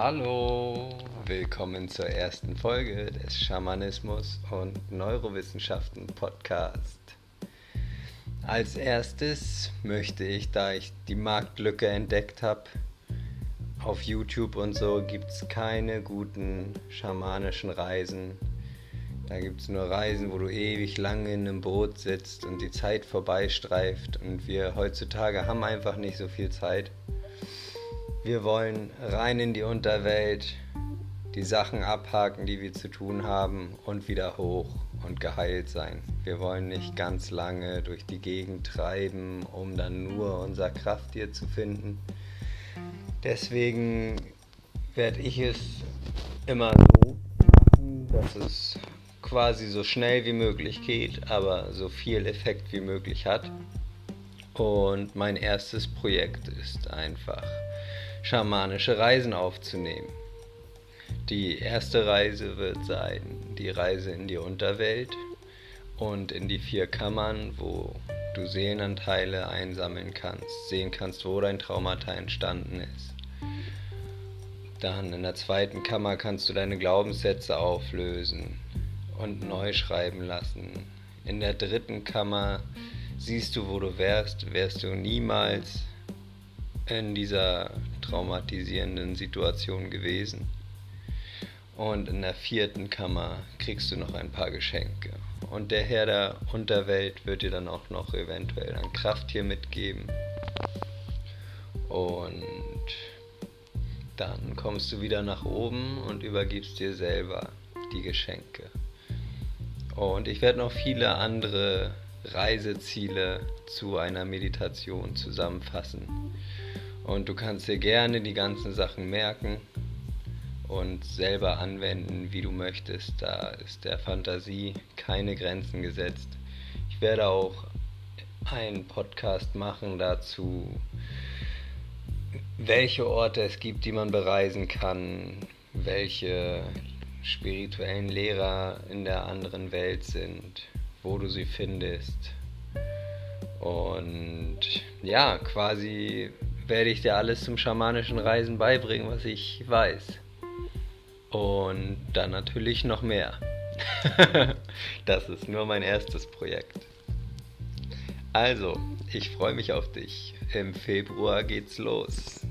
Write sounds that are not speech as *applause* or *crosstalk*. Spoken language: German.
Hallo, willkommen zur ersten Folge des Schamanismus und Neurowissenschaften Podcast. Als erstes möchte ich, da ich die Marktlücke entdeckt habe, auf YouTube und so gibt es keine guten schamanischen Reisen. Da gibt es nur Reisen, wo du ewig lange in einem Boot sitzt und die Zeit vorbeistreift und wir heutzutage haben einfach nicht so viel Zeit. Wir wollen rein in die Unterwelt, die Sachen abhaken, die wir zu tun haben und wieder hoch und geheilt sein. Wir wollen nicht ganz lange durch die Gegend treiben, um dann nur unser Krafttier zu finden. Deswegen werde ich es immer so machen, dass es quasi so schnell wie möglich geht, aber so viel Effekt wie möglich hat. Und mein erstes Projekt ist einfach schamanische Reisen aufzunehmen. Die erste Reise wird sein die Reise in die Unterwelt und in die vier Kammern, wo du Seelenanteile einsammeln kannst, sehen kannst, wo dein Traumata entstanden ist. Dann in der zweiten Kammer kannst du deine Glaubenssätze auflösen und neu schreiben lassen. In der dritten Kammer siehst du, wo du wärst, wärst du niemals in dieser traumatisierenden Situation gewesen. Und in der vierten Kammer kriegst du noch ein paar Geschenke. Und der Herr der Unterwelt wird dir dann auch noch eventuell ein Krafttier mitgeben. Und dann kommst du wieder nach oben und übergibst dir selber die Geschenke. Und ich werde noch viele andere Reiseziele zu einer Meditation zusammenfassen. Und du kannst dir gerne die ganzen Sachen merken und selber anwenden, wie du möchtest. Da ist der Fantasie keine Grenzen gesetzt. Ich werde auch einen Podcast machen dazu, welche Orte es gibt, die man bereisen kann, welche spirituellen Lehrer in der anderen Welt sind, wo du sie findest. Und ja, quasi werde ich dir alles zum schamanischen Reisen beibringen, was ich weiß. Und dann natürlich noch mehr. *laughs* das ist nur mein erstes Projekt. Also, ich freue mich auf dich. Im Februar geht's los.